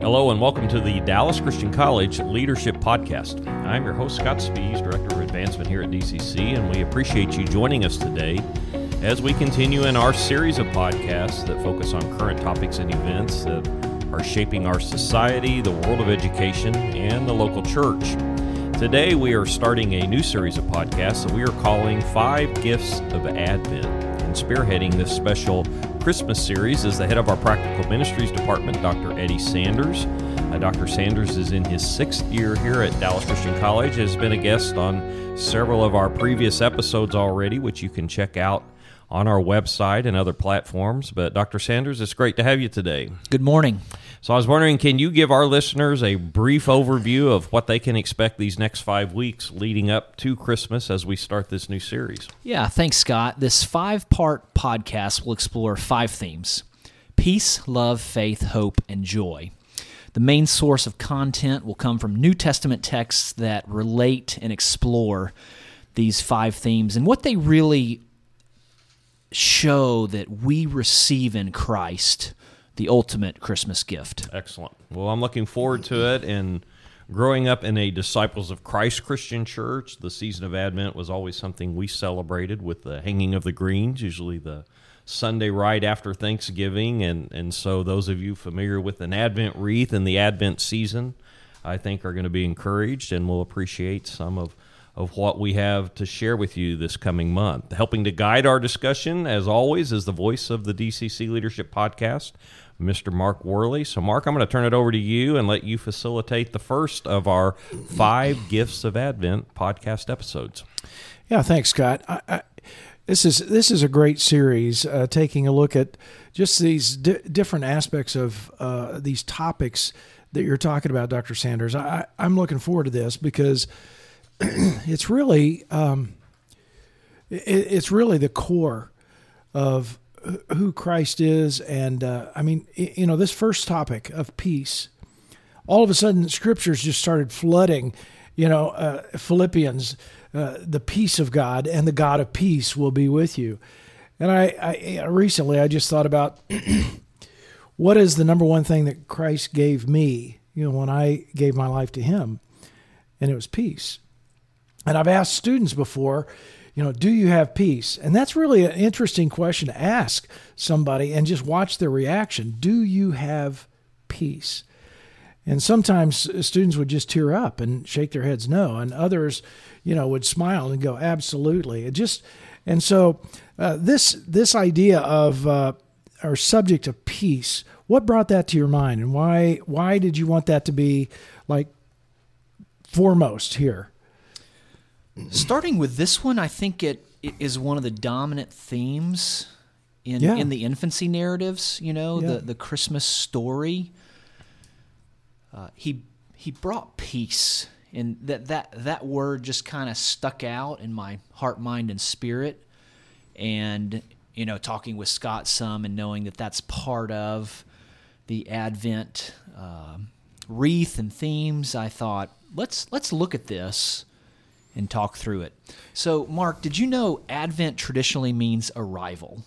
Hello, and welcome to the Dallas Christian College Leadership Podcast. I'm your host, Scott Spees, Director of Advancement here at DCC, and we appreciate you joining us today as we continue in our series of podcasts that focus on current topics and events that are shaping our society, the world of education, and the local church. Today, we are starting a new series of podcasts that we are calling Five Gifts of Advent. And spearheading this special Christmas series is the head of our Practical Ministries Department, Dr. Eddie Sanders. Uh, Dr. Sanders is in his sixth year here at Dallas Christian College, has been a guest on several of our previous episodes already, which you can check out on our website and other platforms. But Dr. Sanders, it's great to have you today. Good morning. So I was wondering, can you give our listeners a brief overview of what they can expect these next five weeks leading up to Christmas as we start this new series? Yeah, thanks, Scott. This five part podcast will explore five themes peace, love, faith, hope, and joy. The main source of content will come from New Testament texts that relate and explore these five themes and what they really show that we receive in Christ the ultimate Christmas gift. Excellent. Well, I'm looking forward to it. And growing up in a Disciples of Christ Christian church, the season of Advent was always something we celebrated with the hanging of the greens, usually the Sunday right after Thanksgiving. And, and so, those of you familiar with an Advent wreath and the Advent season, I think are going to be encouraged and will appreciate some of of what we have to share with you this coming month. Helping to guide our discussion, as always, is the voice of the DCC Leadership Podcast, Mr. Mark Worley. So, Mark, I'm going to turn it over to you and let you facilitate the first of our five Gifts of Advent podcast episodes. Yeah, thanks, Scott. I, I, this is this is a great series, uh, taking a look at just these di- different aspects of uh, these topics that you're talking about, Dr. Sanders. I, I'm looking forward to this because it's really um, it, it's really the core of who Christ is, and uh, I mean, you know, this first topic of peace. All of a sudden, scriptures just started flooding. You know, uh, Philippians, uh, the peace of God and the God of peace will be with you. And I, I recently I just thought about what is the number one thing that Christ gave me. You know, when I gave my life to Him, and it was peace. And I've asked students before, you know, do you have peace? And that's really an interesting question to ask somebody and just watch their reaction. Do you have peace? And sometimes students would just tear up and shake their heads no, and others, you know, would smile and go absolutely. It just and so uh, this this idea of uh, our subject of peace, what brought that to your mind, and why why did you want that to be like foremost here? Starting with this one, I think it, it is one of the dominant themes in Yeah. in the infancy narratives. You know, Yeah. the the Christmas story. Uh, he he brought peace, and that that that word just kind of stuck out in my heart, mind, and spirit. And you know, talking with Scott some, and knowing that that's part of the Advent um wreath and themes, I thought let's let's look at this and talk through it. So, Mark, did you know Advent traditionally means arrival?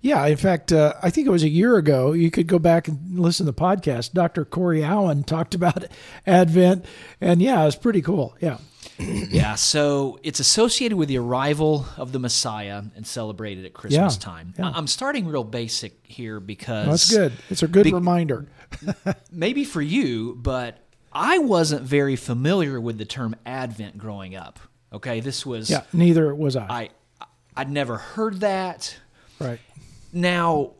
Yeah, in fact, uh, I think it was a year ago. You could go back and listen to the podcast. Dr. Corey Allen talked about Advent, and yeah, it was pretty cool. Yeah, yeah, so it's associated with the arrival of the Messiah and celebrated at Christmas Yeah, time. yeah. I'm starting real basic here because that's good. It's a good Be- reminder. maybe for you, but I wasn't very familiar with the term Advent growing up. Okay, this was Yeah, neither was I. I I'd never heard that. right. Now,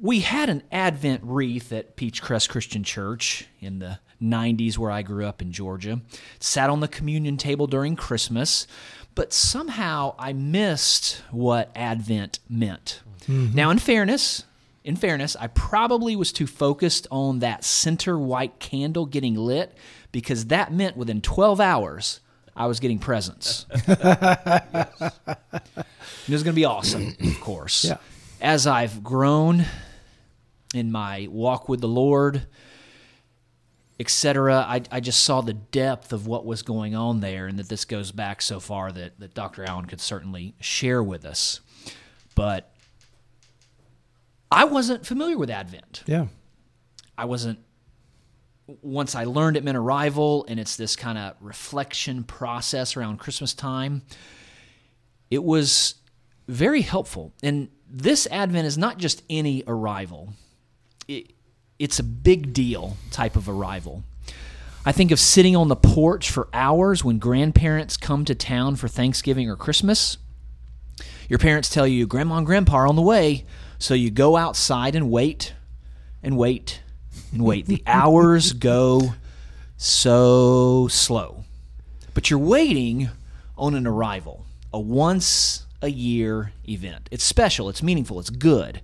we had an Advent wreath at Peach Crest Christian Church in the 90s, where I grew up in Georgia. Sat on the communion table during Christmas, but somehow I missed what Advent meant. Mm-hmm. Now, in fairness, in fairness, I probably was too focused on that center white candle getting lit because that meant within 12 hours I was getting presents. It was going to be awesome, of course. Yeah. As I've grown in my walk with the Lord, etc., I, I just saw the depth of what was going on there, and that this goes back so far that, that Dr. Allen could certainly share with us. But I wasn't familiar with Advent. Yeah. I wasn't once I learned it meant arrival and it's this kind of reflection process around Christmas time, it was very helpful. And this Advent is not just any arrival, it, it's a big deal type of arrival. I think of sitting on the porch for hours when grandparents come to town for Thanksgiving or Christmas. Your parents tell you, Grandma and Grandpa are on the way. So you go outside and wait and wait and wait. The hours go so slow. But you're waiting on an arrival, a once a year event. It's special, it's meaningful, it's good.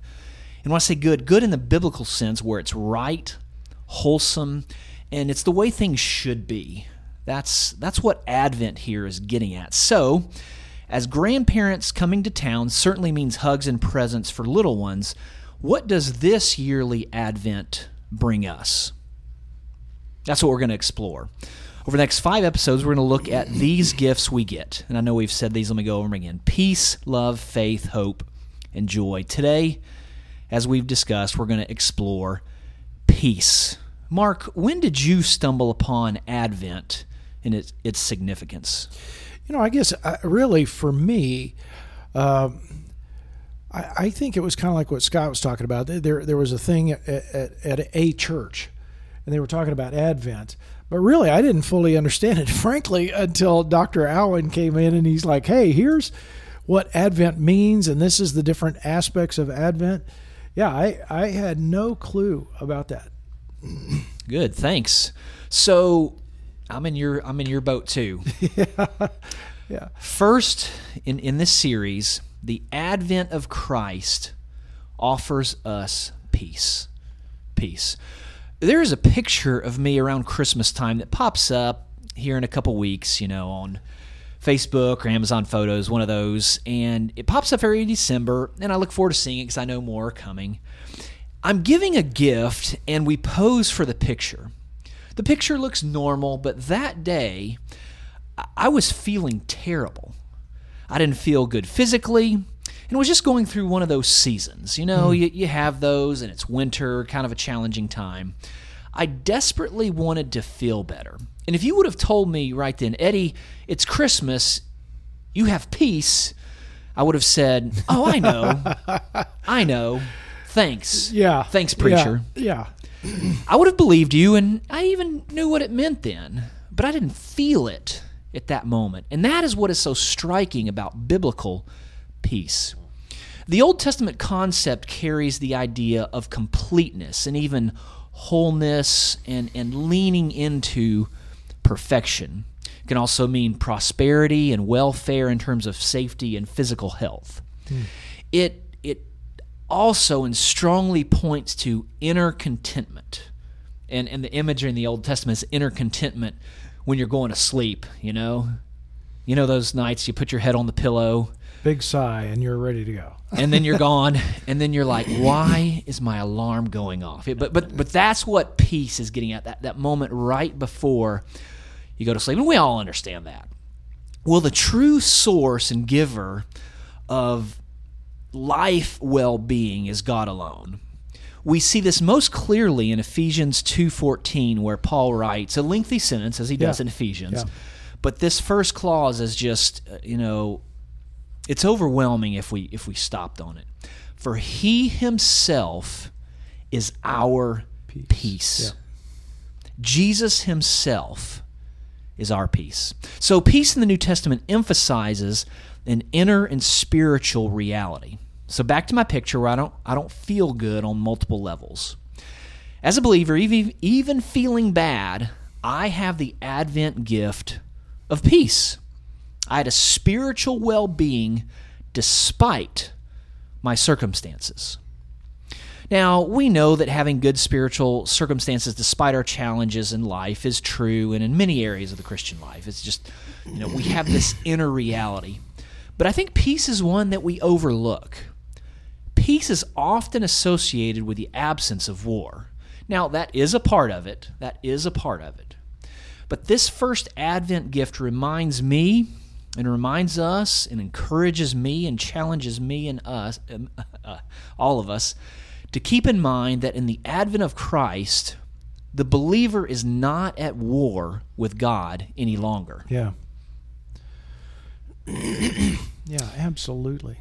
And when I say good, good in the biblical sense where it's right, wholesome, and it's the way things should be. That's that's what Advent here is getting at. So, as grandparents coming to town certainly means hugs and presents for little ones, what does this yearly Advent bring us? That's what we're going to explore. Over the next five episodes, we're going to look at these gifts we get. And I know we've said these, let me go over them again peace, love, faith, hope, and joy. Today, as we've discussed, we're going to explore peace. Mark, when did you stumble upon Advent and its, its significance? You know, I guess uh, really for me, um, I, I, think it was kind of like what Scott was talking about. There, there was a thing at, at, at a church, and they were talking about Advent. But really, I didn't fully understand it, frankly, until Dr. Allen came in and he's like, hey, here's what Advent means, and this is the different aspects of Advent. Yeah, I, I had no clue about that. Good, thanks. So I'm in your I'm in your boat too. yeah. Yeah. First in, in this series, the advent of Christ offers us peace. Peace. There is a picture of me around Christmas time that pops up here in a couple weeks, you know, on Facebook or Amazon Photos, one of those, and it pops up every December, and I look forward to seeing it because I know more are coming. I'm giving a gift, and we pose for the picture. The picture looks normal, but that day, I was feeling terrible. I didn't feel good physically, and was just going through one of those seasons. You know, mm. you, you have those, and it's winter, kind of a challenging time. I desperately wanted to feel better. And if you would have told me right then, Eddie, it's Christmas, you have peace, I would have said, Oh, I know. I know. Thanks. Yeah. Thanks, preacher. Yeah. yeah. I would have believed you, and I even knew what it meant then, but I didn't feel it at that moment. And that is what is so striking about biblical peace. The Old Testament concept carries the idea of completeness and even wholeness and, and leaning into perfection. It can also mean prosperity and welfare in terms of safety and physical health. Hmm. It, it also and strongly points to inner contentment. And, and the imagery in the Old Testament is inner contentment when you're going to sleep, you know? You know those nights you put your head on the pillow, big sigh, and you're ready to go. and then you're gone, and then you're like, why is my alarm going off? But but but that's what peace is getting at that that moment right before you go to sleep, and we all understand that. Well, the true source and giver of life well-being is God alone we see this most clearly in Ephesians 2:14 where Paul writes a lengthy sentence as he does yeah. in Ephesians. Yeah. But this first clause is just, uh, you know, it's overwhelming if we if we stopped on it. For he himself is our peace. peace. Yeah. Jesus himself is our peace. So peace in the New Testament emphasizes an inner and spiritual reality. So back to my picture where I don't I don't feel good on multiple levels. As a believer, even even feeling bad, I have the advent gift of peace. I had a spiritual well-being despite my circumstances. Now, we know that having good spiritual circumstances despite our challenges in life is true and in many areas of the Christian life. It's just, you know, we have this inner reality. But I think peace is one that we overlook peace is often associated with the absence of war. Now, that is a part of it. That is a part of it. But this first Advent gift reminds me and reminds us and encourages me and challenges me and us, um, uh, all of us, to keep in mind that in the advent of Christ, the believer is not at war with God any longer. Yeah. Yeah, absolutely.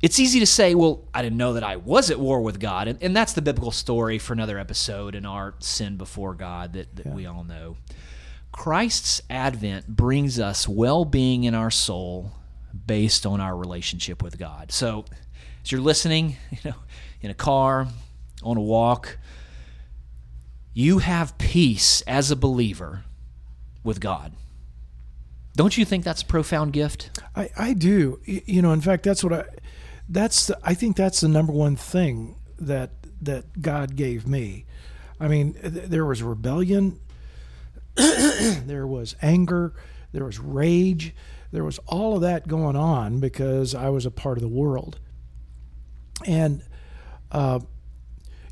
It's easy to say, well, I didn't know that I was at war with God. And, and that's the biblical story for another episode in our sin before God that, that yeah. we all know. Christ's advent brings us well being in our soul based on our relationship with God. So, as you're listening, you know, in a car, on a walk, you have peace as a believer with God. Don't you think that's a profound gift? I, I do. You know, in fact, that's what I that's the, I think that's the number one thing that that God gave me. I mean, th- there was rebellion, there was anger, there was rage, there was all of that going on because I was a part of the world. And uh,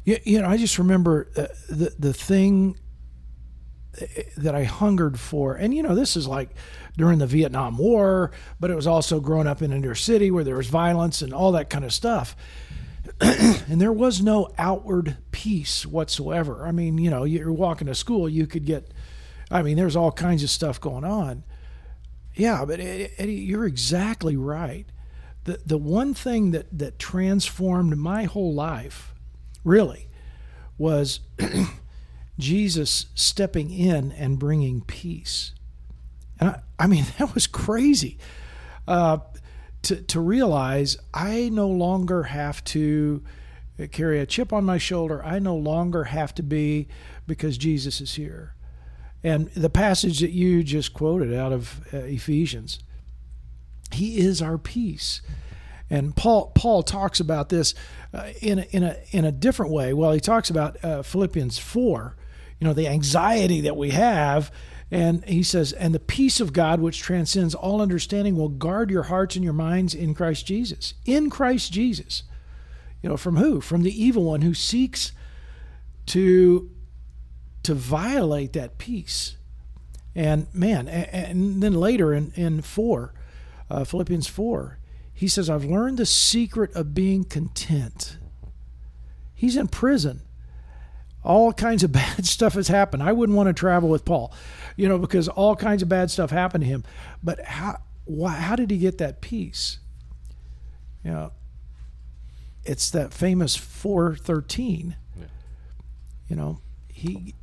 you, you know, I just remember uh, the the thing that I hungered for. And you know, this is like during the Vietnam War, but it was also growing up in a inner city where there was violence and all that kind of stuff. and there was no outward peace whatsoever. I mean, you know, you're walking to school, you could get, I mean, there's all kinds of stuff going on. Yeah, but Eddie, you're exactly right. The the one thing that that transformed my whole life, really, was Jesus stepping in and bringing peace. And I, I mean, that was crazy uh, to, to realize I no longer have to carry a chip on my shoulder. I no longer have to be because Jesus is here. And the passage that you just quoted out of uh, Ephesians, He is our peace. And Paul Paul talks about this uh, in a, in a in a different way. Well, he talks about uh, Philippians four, you know, the anxiety that we have. And he says, and the peace of God, which transcends all understanding, will guard your hearts and your minds in Christ Jesus. In Christ Jesus. You know, from who? From the evil one who seeks to to violate that peace. And man, and, then later in, in 4, uh, Philippians 4, he says, I've learned the secret of being content. He's in prison all kinds of bad stuff has happened. I wouldn't want to travel with Paul, you know, because all kinds of bad stuff happened to him. But how why, how did he get that peace? You know, it's that famous 413. Yeah. You know, he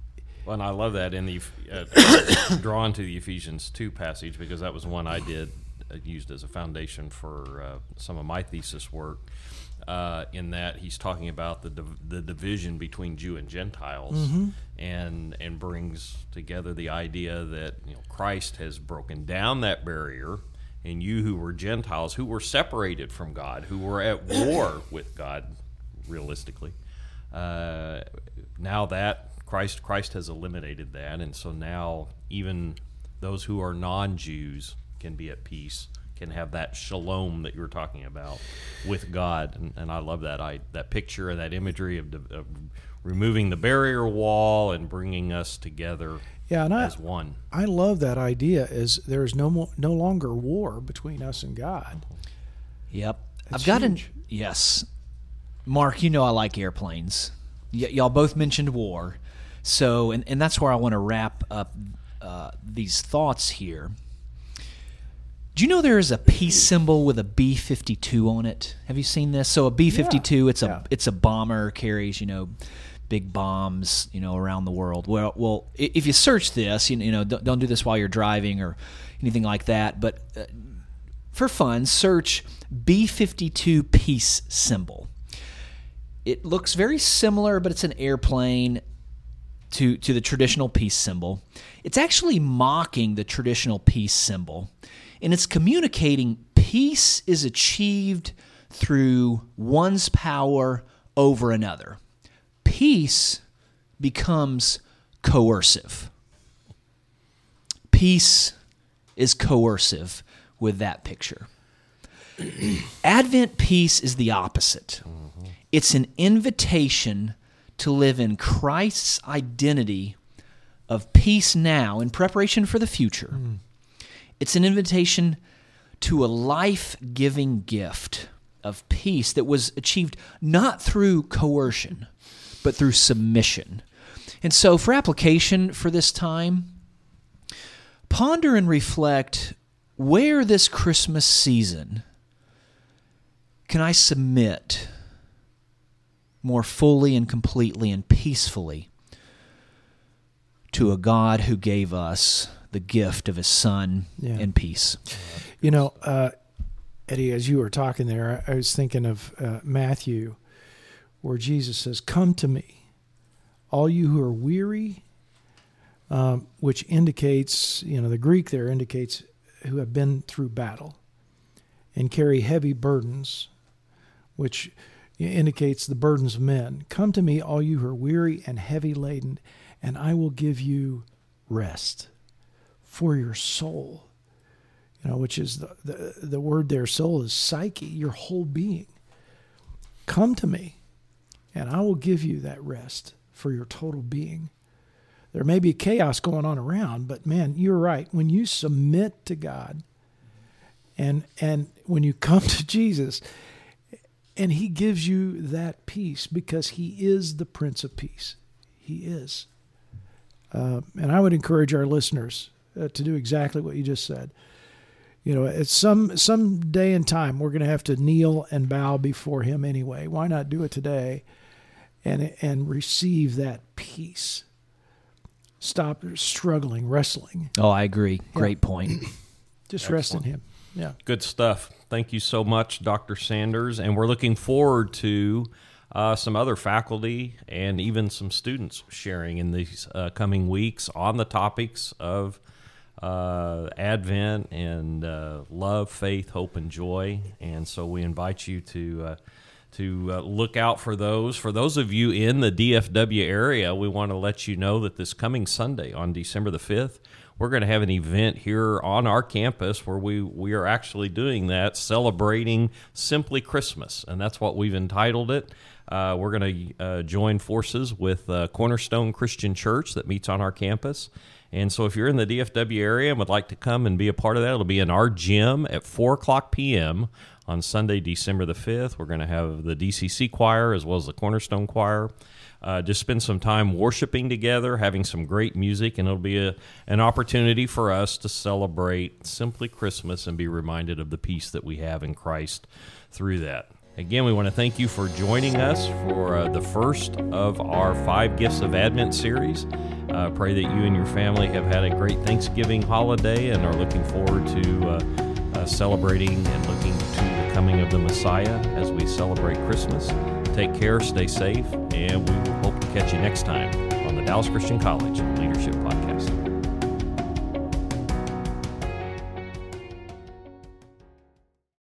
well, and I love that in the uh, drawn to the Ephesians two passage because that was one I did uh, used as a foundation for uh, some of my thesis work uh, in that he's talking about the div- the division between Jew and Gentiles, mm-hmm. and and brings together the idea that you know Christ has broken down that barrier, and you who were Gentiles, who were separated from God, who were at war with God, realistically, uh, now that Christ Christ has eliminated that, and so now even those who are non-Jews can be at peace can have that shalom that you were talking about with God, and, and I love that I that picture and that imagery of, of removing the barrier wall and bringing us together yeah, and as I, one. I love that idea. Is there is no more, no longer war between us and God. Yep, That's I've got huge. an yes, Mark. You know I like airplanes. Y- y'all both mentioned war, so and and that's where I want to wrap up uh, these thoughts here. Do you know there is a peace symbol with a B fifty two on it? Have you seen this? So a B fifty two, it's a yeah. it's a bomber carries you know big bombs you know around the world. Well, well, if you search this, you, know don't, don't do this while you're driving or anything like that. But uh, for fun, search B fifty two peace symbol. It looks very similar, but it's an airplane to to the traditional peace symbol. It's actually mocking the traditional peace symbol and it's communicating peace is achieved through one's power over another. Peace becomes coercive. Peace is coercive with that picture. Advent peace is the opposite. Mm-hmm. It's an invitation to live in Christ's identity of peace now in preparation for the future. Mm. It's an invitation to a life giving gift of peace that was achieved not through coercion, but through submission. And so, for application for this time, ponder and reflect where this Christmas season can I submit more fully and completely and peacefully to a God who gave us the gift of His Son Yeah. in peace. You know, uh, Eddie, as you were talking there, I, I was thinking of uh, Matthew, where Jesus says, Come to me, all you who are weary, um, which indicates, you know, the Greek there indicates who have been through battle and carry heavy burdens, which indicates the burdens of men. Come to me, all you who are weary and heavy laden, and I will give you rest for your soul you know, which is the, the, the word there, soul is psyche, your whole being. Come to me, and I will give you that rest for your total being. There may be chaos going on around, but man, you're right. When you submit to God and and when you come to Jesus and he gives you that peace because he is the prince of peace. He is. Uh, and I would encourage our listeners uh, to do exactly what you just said you know at some some day in time we're going to have to kneel and bow before him anyway why not do it today and and receive that peace stop struggling wrestling Oh, I agree. Great point. just rest in him yeah Good stuff. Thank you so much, Dr. Sanders. And we're looking forward to uh, some other faculty and even some students sharing in these uh, coming weeks on the topics of uh, Advent and uh, love, faith, hope, and joy. And so we invite you to. Uh, to uh, look out for those. For those of you in the DFW area, we want to let you know that this coming Sunday on December the 5th, we're going to have an event here on our campus where we, we are actually doing that, celebrating Simply Christmas. And that's what we've entitled it. Uh, we're going to uh, join forces with uh, Cornerstone Christian Church that meets on our campus. And so if you're in the DFW area and would like to come and be a part of that, it'll be in our gym at 4 o'clock p.m. on Sunday, December the 5th. We're going to have the DCC choir as well as the Cornerstone choir. Uh, just spend some time worshiping together, having some great music, and it'll be a, an opportunity for us to celebrate simply Christmas and be reminded of the peace that we have in Christ through that. Again, we want to thank you for joining us for uh, the first of our Five Gifts of Advent series. Uh, pray that you and your family have had a great Thanksgiving holiday and are looking forward to uh, uh, celebrating and looking to the coming of the Messiah as we celebrate Christmas. Take care, stay safe, and we will hope to catch you next time on the Dallas Christian College Leadership Podcast.